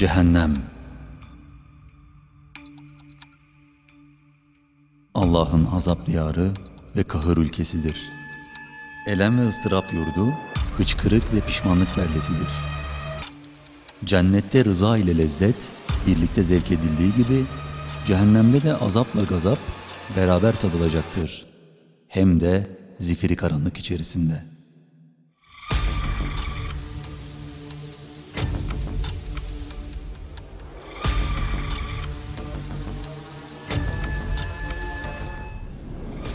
Cehennem Allah'ın azap diyarı ve kahır ülkesidir. Elem ve ıstırap yurdu, hıçkırık ve pişmanlık beldesidir. Cennette rıza ile lezzet birlikte zevk edildiği gibi cehennemde de azapla gazap beraber tadılacaktır. Hem de zifiri karanlık içerisinde.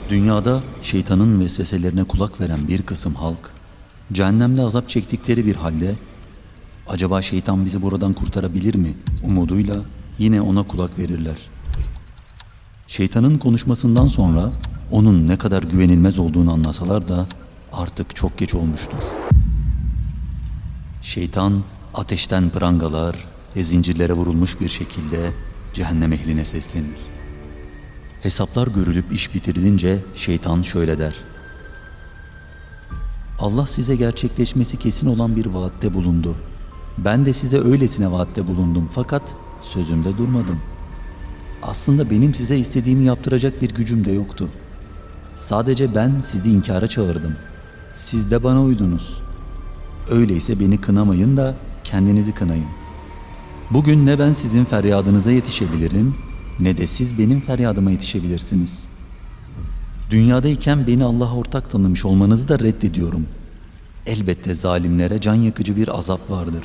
Dünyada şeytanın vesveselerine kulak veren bir kısım halk, cehennemde azap çektikleri bir halde, acaba şeytan bizi buradan kurtarabilir mi umuduyla yine ona kulak verirler. Şeytanın konuşmasından sonra onun ne kadar güvenilmez olduğunu anlasalar da artık çok geç olmuştur. Şeytan ateşten prangalar ve zincirlere vurulmuş bir şekilde cehennem ehline seslenir. Hesaplar görülüp iş bitirilince şeytan şöyle der. Allah size gerçekleşmesi kesin olan bir vaatte bulundu. Ben de size öylesine vaatte bulundum fakat sözümde durmadım. Aslında benim size istediğimi yaptıracak bir gücüm de yoktu. Sadece ben sizi inkara çağırdım. Siz de bana uydunuz. Öyleyse beni kınamayın da kendinizi kınayın. Bugün ne ben sizin feryadınıza yetişebilirim ne de siz benim feryadıma yetişebilirsiniz. Dünyadayken beni Allah'a ortak tanımış olmanızı da reddediyorum. Elbette zalimlere can yakıcı bir azap vardır.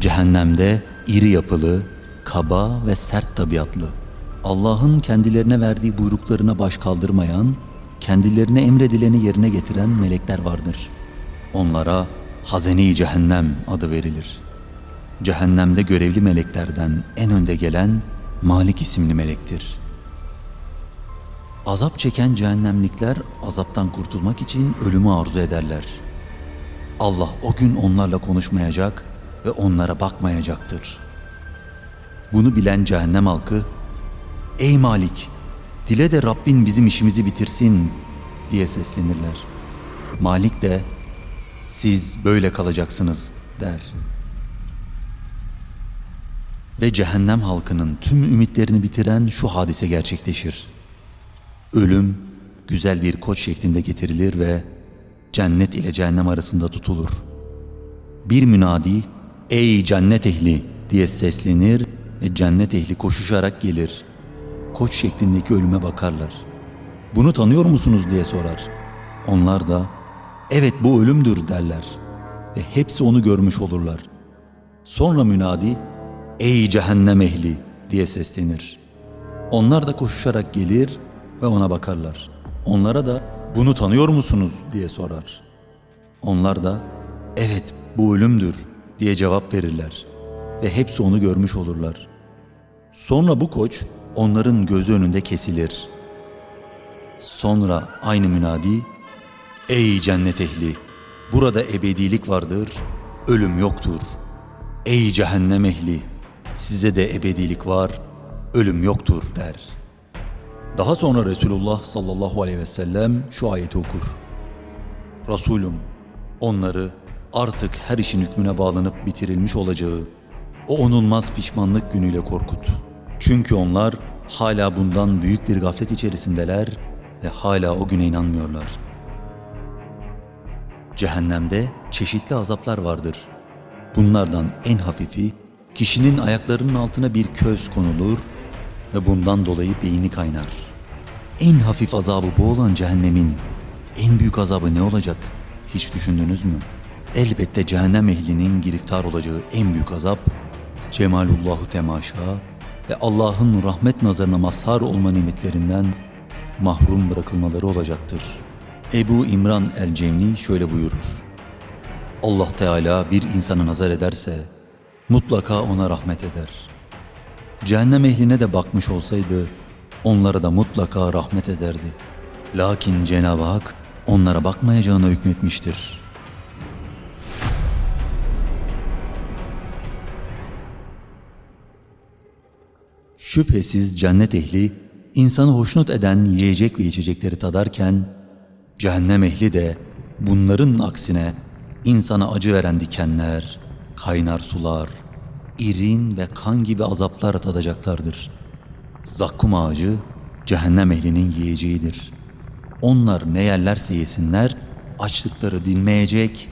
Cehennemde iri yapılı, kaba ve sert tabiatlı, Allah'ın kendilerine verdiği buyruklarına baş kaldırmayan, kendilerine emredileni yerine getiren melekler vardır. Onlara Hazene-i Cehennem adı verilir. Cehennemde görevli meleklerden en önde gelen Malik isimli melektir. Azap çeken cehennemlikler azaptan kurtulmak için ölümü arzu ederler. Allah o gün onlarla konuşmayacak ve onlara bakmayacaktır. Bunu bilen cehennem halkı, Ey Malik, dile de Rabbin bizim işimizi bitirsin diye seslenirler. Malik de siz böyle kalacaksınız der. Ve cehennem halkının tüm ümitlerini bitiren şu hadise gerçekleşir. Ölüm güzel bir koç şeklinde getirilir ve cennet ile cehennem arasında tutulur. Bir münadi ey cennet ehli diye seslenir ve cennet ehli koşuşarak gelir. Koç şeklindeki ölüme bakarlar. Bunu tanıyor musunuz diye sorar. Onlar da evet bu ölümdür derler ve hepsi onu görmüş olurlar. Sonra münadi ey cehennem ehli diye seslenir. Onlar da koşuşarak gelir ve ona bakarlar. Onlara da bunu tanıyor musunuz diye sorar. Onlar da evet bu ölümdür diye cevap verirler ve hepsi onu görmüş olurlar. Sonra bu koç onların gözü önünde kesilir. Sonra aynı münadi Ey cennet ehli! Burada ebedilik vardır, ölüm yoktur. Ey cehennem ehli! Size de ebedilik var, ölüm yoktur der. Daha sonra Resulullah sallallahu aleyhi ve sellem şu ayeti okur. Resulüm, onları artık her işin hükmüne bağlanıp bitirilmiş olacağı o onulmaz pişmanlık günüyle korkut. Çünkü onlar hala bundan büyük bir gaflet içerisindeler ve hala o güne inanmıyorlar.'' Cehennemde çeşitli azaplar vardır. Bunlardan en hafifi kişinin ayaklarının altına bir köz konulur ve bundan dolayı beyni kaynar. En hafif azabı bu olan cehennemin en büyük azabı ne olacak hiç düşündünüz mü? Elbette cehennem ehlinin giriftar olacağı en büyük azap Cemalullahı temaşa ve Allah'ın rahmet nazarına mazhar olma nimetlerinden mahrum bırakılmaları olacaktır.'' Ebu İmran el-Cemni şöyle buyurur. Allah Teala bir insana nazar ederse mutlaka ona rahmet eder. Cehennem ehline de bakmış olsaydı onlara da mutlaka rahmet ederdi. Lakin Cenab-ı Hak onlara bakmayacağına hükmetmiştir. Şüphesiz cennet ehli insanı hoşnut eden yiyecek ve içecekleri tadarken Cehennem ehli de bunların aksine insana acı veren dikenler, kaynar sular, irin ve kan gibi azaplar tadacaklardır. Zakkum ağacı cehennem ehlinin yiyeceğidir. Onlar ne yerlerse yesinler açlıkları dinmeyecek,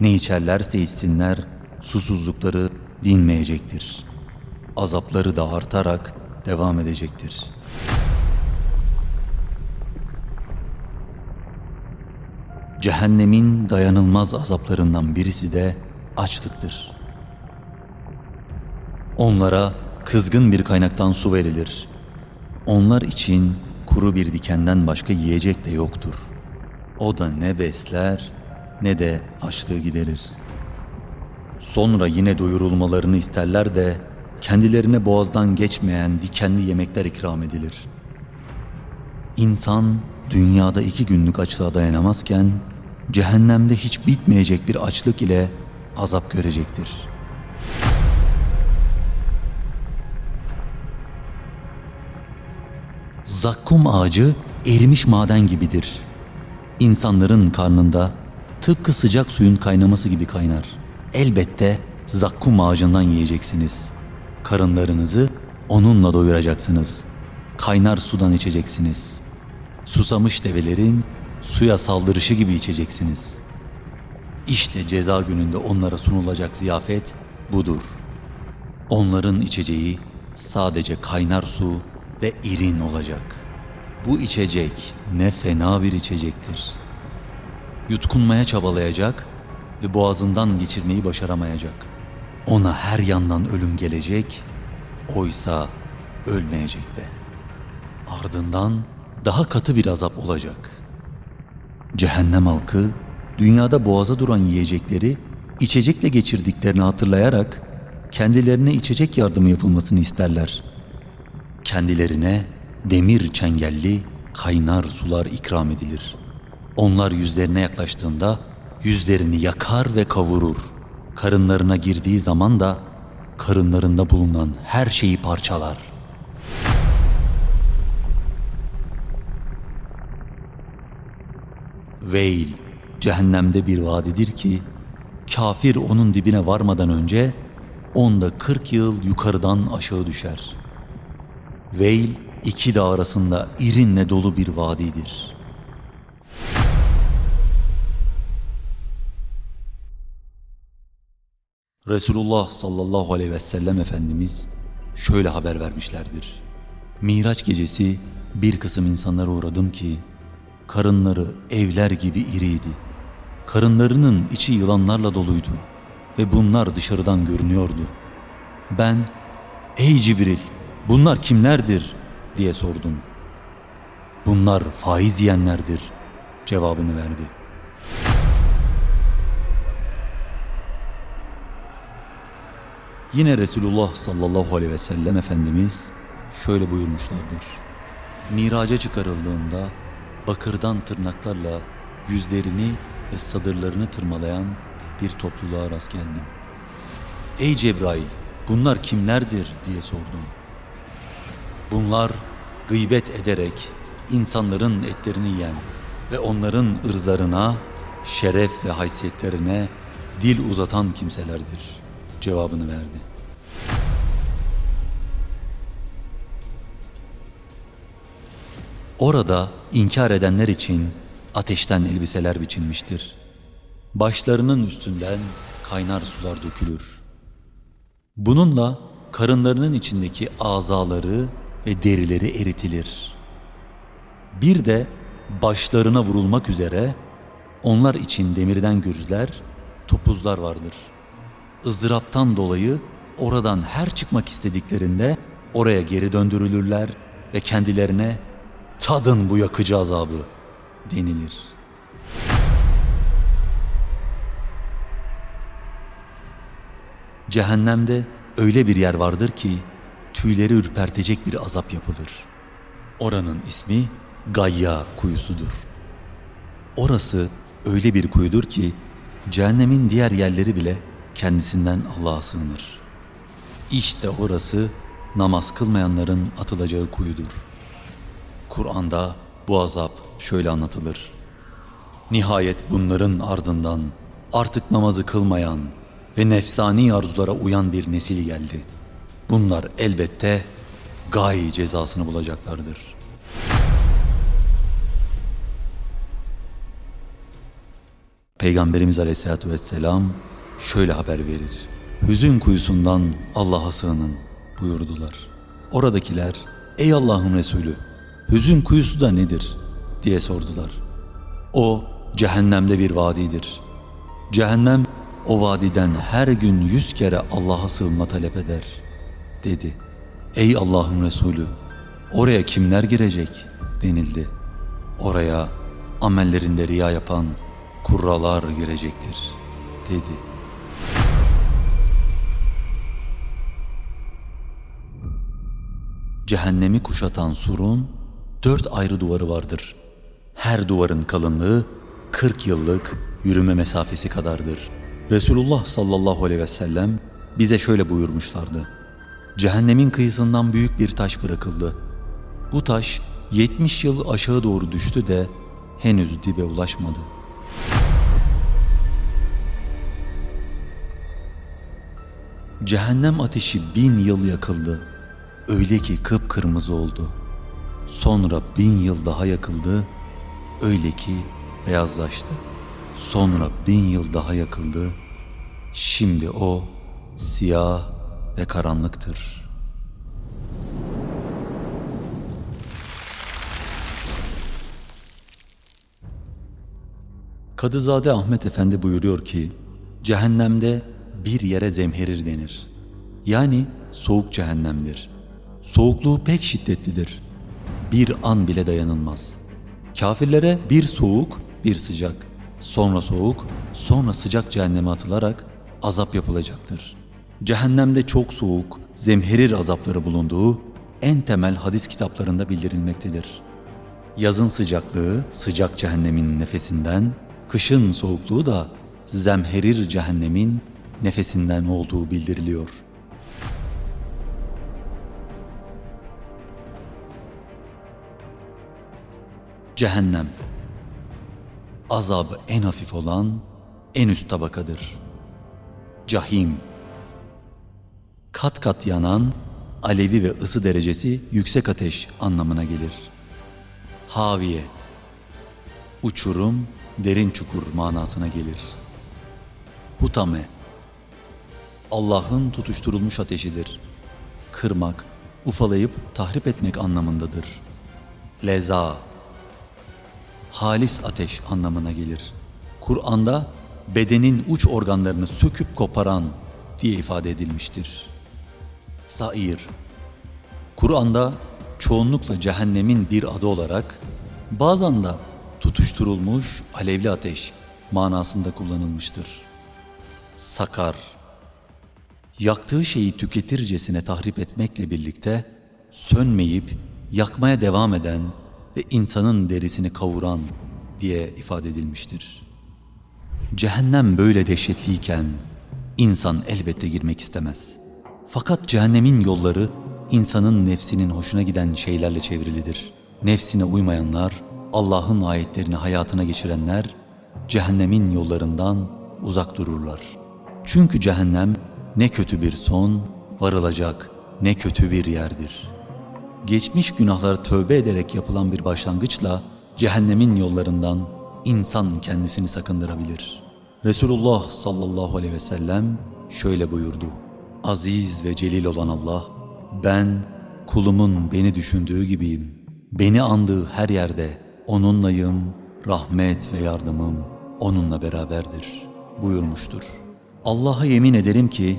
ne içerlerse içsinler susuzlukları dinmeyecektir. Azapları da artarak devam edecektir. Cehennemin dayanılmaz azaplarından birisi de açlıktır. Onlara kızgın bir kaynaktan su verilir. Onlar için kuru bir dikenden başka yiyecek de yoktur. O da ne besler ne de açlığı giderir. Sonra yine doyurulmalarını isterler de kendilerine boğazdan geçmeyen dikenli yemekler ikram edilir. İnsan dünyada iki günlük açlığa dayanamazken cehennemde hiç bitmeyecek bir açlık ile azap görecektir. Zakkum ağacı erimiş maden gibidir. İnsanların karnında tıpkı sıcak suyun kaynaması gibi kaynar. Elbette zakkum ağacından yiyeceksiniz. Karınlarınızı onunla doyuracaksınız. Kaynar sudan içeceksiniz. Susamış develerin suya saldırışı gibi içeceksiniz. İşte ceza gününde onlara sunulacak ziyafet budur. Onların içeceği sadece kaynar su ve irin olacak. Bu içecek ne fena bir içecektir. Yutkunmaya çabalayacak ve boğazından geçirmeyi başaramayacak. Ona her yandan ölüm gelecek, oysa ölmeyecek de. Ardından daha katı bir azap olacak. Cehennem halkı dünyada boğaza duran yiyecekleri içecekle geçirdiklerini hatırlayarak kendilerine içecek yardımı yapılmasını isterler. Kendilerine demir çengelli kaynar sular ikram edilir. Onlar yüzlerine yaklaştığında yüzlerini yakar ve kavurur. Karınlarına girdiği zaman da karınlarında bulunan her şeyi parçalar. Veil, cehennemde bir vadidir ki, kafir onun dibine varmadan önce, onda kırk yıl yukarıdan aşağı düşer. Veil, iki dağ arasında irinle dolu bir vadidir. Resulullah sallallahu aleyhi ve sellem Efendimiz şöyle haber vermişlerdir. Miraç gecesi bir kısım insanlara uğradım ki karınları evler gibi iriydi. Karınlarının içi yılanlarla doluydu ve bunlar dışarıdan görünüyordu. Ben, ey Cibril bunlar kimlerdir diye sordum. Bunlar faiz yiyenlerdir cevabını verdi. Yine Resulullah sallallahu aleyhi ve sellem Efendimiz şöyle buyurmuşlardır. Miraca çıkarıldığında bakırdan tırnaklarla yüzlerini ve sadırlarını tırmalayan bir topluluğa rast geldim. Ey Cebrail bunlar kimlerdir diye sordum. Bunlar gıybet ederek insanların etlerini yiyen ve onların ırzlarına, şeref ve haysiyetlerine dil uzatan kimselerdir cevabını verdi. Orada inkar edenler için ateşten elbiseler biçilmiştir. Başlarının üstünden kaynar sular dökülür. Bununla karınlarının içindeki azaları ve derileri eritilir. Bir de başlarına vurulmak üzere onlar için demirden gürzler, topuzlar vardır. ızdıraptan dolayı oradan her çıkmak istediklerinde oraya geri döndürülürler ve kendilerine tadın bu yakıcı azabı denilir. Cehennemde öyle bir yer vardır ki tüyleri ürpertecek bir azap yapılır. Oranın ismi Gayya kuyusudur. Orası öyle bir kuyudur ki cehennemin diğer yerleri bile kendisinden Allah'a sığınır. İşte orası namaz kılmayanların atılacağı kuyudur. Kur'an'da bu azap şöyle anlatılır. Nihayet bunların ardından artık namazı kılmayan ve nefsani arzulara uyan bir nesil geldi. Bunlar elbette gayi cezasını bulacaklardır. Peygamberimiz Aleyhisselatü Vesselam şöyle haber verir. Hüzün kuyusundan Allah'a sığının buyurdular. Oradakiler ey Allah'ın Resulü hüzün kuyusu da nedir diye sordular. O cehennemde bir vadidir. Cehennem o vadiden her gün yüz kere Allah'a sığınma talep eder dedi. Ey Allah'ın Resulü oraya kimler girecek denildi. Oraya amellerinde riya yapan kurralar girecektir dedi. Cehennemi kuşatan surun dört ayrı duvarı vardır. Her duvarın kalınlığı 40 yıllık yürüme mesafesi kadardır. Resulullah sallallahu aleyhi ve sellem bize şöyle buyurmuşlardı. Cehennemin kıyısından büyük bir taş bırakıldı. Bu taş 70 yıl aşağı doğru düştü de henüz dibe ulaşmadı. Cehennem ateşi bin yıl yakıldı. Öyle ki kıpkırmızı oldu. Sonra bin yıl daha yakıldı. Öyle ki beyazlaştı. Sonra bin yıl daha yakıldı. Şimdi o siyah ve karanlıktır. Kadızade Ahmet Efendi buyuruyor ki, cehennemde bir yere zemherir denir. Yani soğuk cehennemdir. Soğukluğu pek şiddetlidir. Bir an bile dayanılmaz. Kafirlere bir soğuk, bir sıcak, sonra soğuk, sonra sıcak cehenneme atılarak azap yapılacaktır. Cehennemde çok soğuk, zemherir azapları bulunduğu en temel hadis kitaplarında bildirilmektedir. Yazın sıcaklığı sıcak cehennemin nefesinden, kışın soğukluğu da zemherir cehennemin nefesinden olduğu bildiriliyor. Cehennem Azabı en hafif olan en üst tabakadır. Cahim Kat kat yanan, alevi ve ısı derecesi yüksek ateş anlamına gelir. Haviye Uçurum, derin çukur manasına gelir. Hutame Allah'ın tutuşturulmuş ateşidir. Kırmak, ufalayıp tahrip etmek anlamındadır. Leza halis ateş anlamına gelir. Kur'an'da bedenin uç organlarını söküp koparan diye ifade edilmiştir. Sair Kur'an'da çoğunlukla cehennemin bir adı olarak bazen de tutuşturulmuş alevli ateş manasında kullanılmıştır. Sakar Yaktığı şeyi tüketircesine tahrip etmekle birlikte sönmeyip yakmaya devam eden ve insanın derisini kavuran diye ifade edilmiştir. Cehennem böyle dehşetliyken insan elbette girmek istemez. Fakat cehennemin yolları insanın nefsinin hoşuna giden şeylerle çevrilidir. Nefsine uymayanlar, Allah'ın ayetlerini hayatına geçirenler cehennemin yollarından uzak dururlar. Çünkü cehennem ne kötü bir son, varılacak ne kötü bir yerdir.'' Geçmiş günahları tövbe ederek yapılan bir başlangıçla cehennemin yollarından insan kendisini sakındırabilir. Resulullah sallallahu aleyhi ve sellem şöyle buyurdu. Aziz ve celil olan Allah, ben kulumun beni düşündüğü gibiyim. Beni andığı her yerde onunlayım, rahmet ve yardımım onunla beraberdir buyurmuştur. Allah'a yemin ederim ki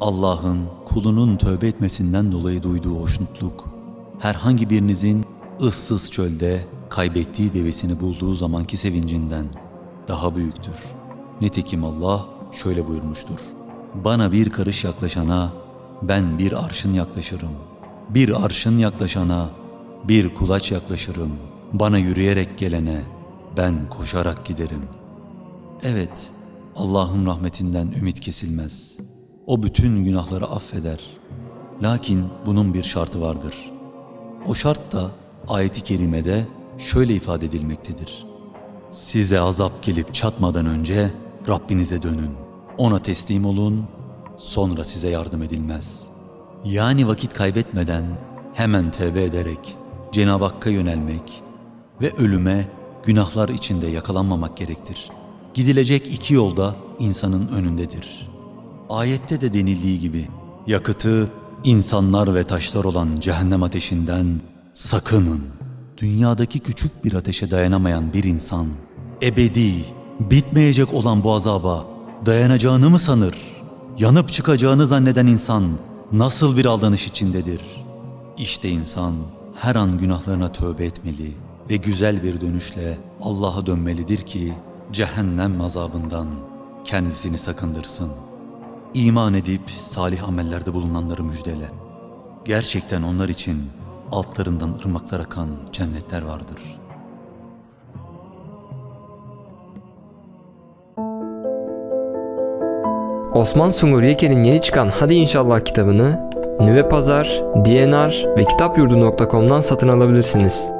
Allah'ın kulunun tövbe etmesinden dolayı duyduğu hoşnutluk herhangi birinizin ıssız çölde kaybettiği devesini bulduğu zamanki sevincinden daha büyüktür. Nitekim Allah şöyle buyurmuştur. Bana bir karış yaklaşana ben bir arşın yaklaşırım. Bir arşın yaklaşana bir kulaç yaklaşırım. Bana yürüyerek gelene ben koşarak giderim. Evet, Allah'ın rahmetinden ümit kesilmez. O bütün günahları affeder. Lakin bunun bir şartı vardır.'' O şart da ayeti kerimede şöyle ifade edilmektedir. Size azap gelip çatmadan önce Rabbinize dönün. Ona teslim olun, sonra size yardım edilmez. Yani vakit kaybetmeden hemen tevbe ederek Cenab-ı Hakk'a yönelmek ve ölüme günahlar içinde yakalanmamak gerektir. Gidilecek iki yolda insanın önündedir. Ayette de denildiği gibi yakıtı insanlar ve taşlar olan cehennem ateşinden sakının. Dünyadaki küçük bir ateşe dayanamayan bir insan ebedi, bitmeyecek olan bu azaba dayanacağını mı sanır? Yanıp çıkacağını zanneden insan nasıl bir aldanış içindedir? İşte insan her an günahlarına tövbe etmeli ve güzel bir dönüşle Allah'a dönmelidir ki cehennem azabından kendisini sakındırsın. İman edip salih amellerde bulunanları müjdele. Gerçekten onlar için altlarından ırmaklar akan cennetler vardır.'' Osman Sungur Yeke'nin yeni çıkan Hadi İnşallah kitabını Nüve Pazar, DNR ve kitapyurdu.com'dan satın alabilirsiniz.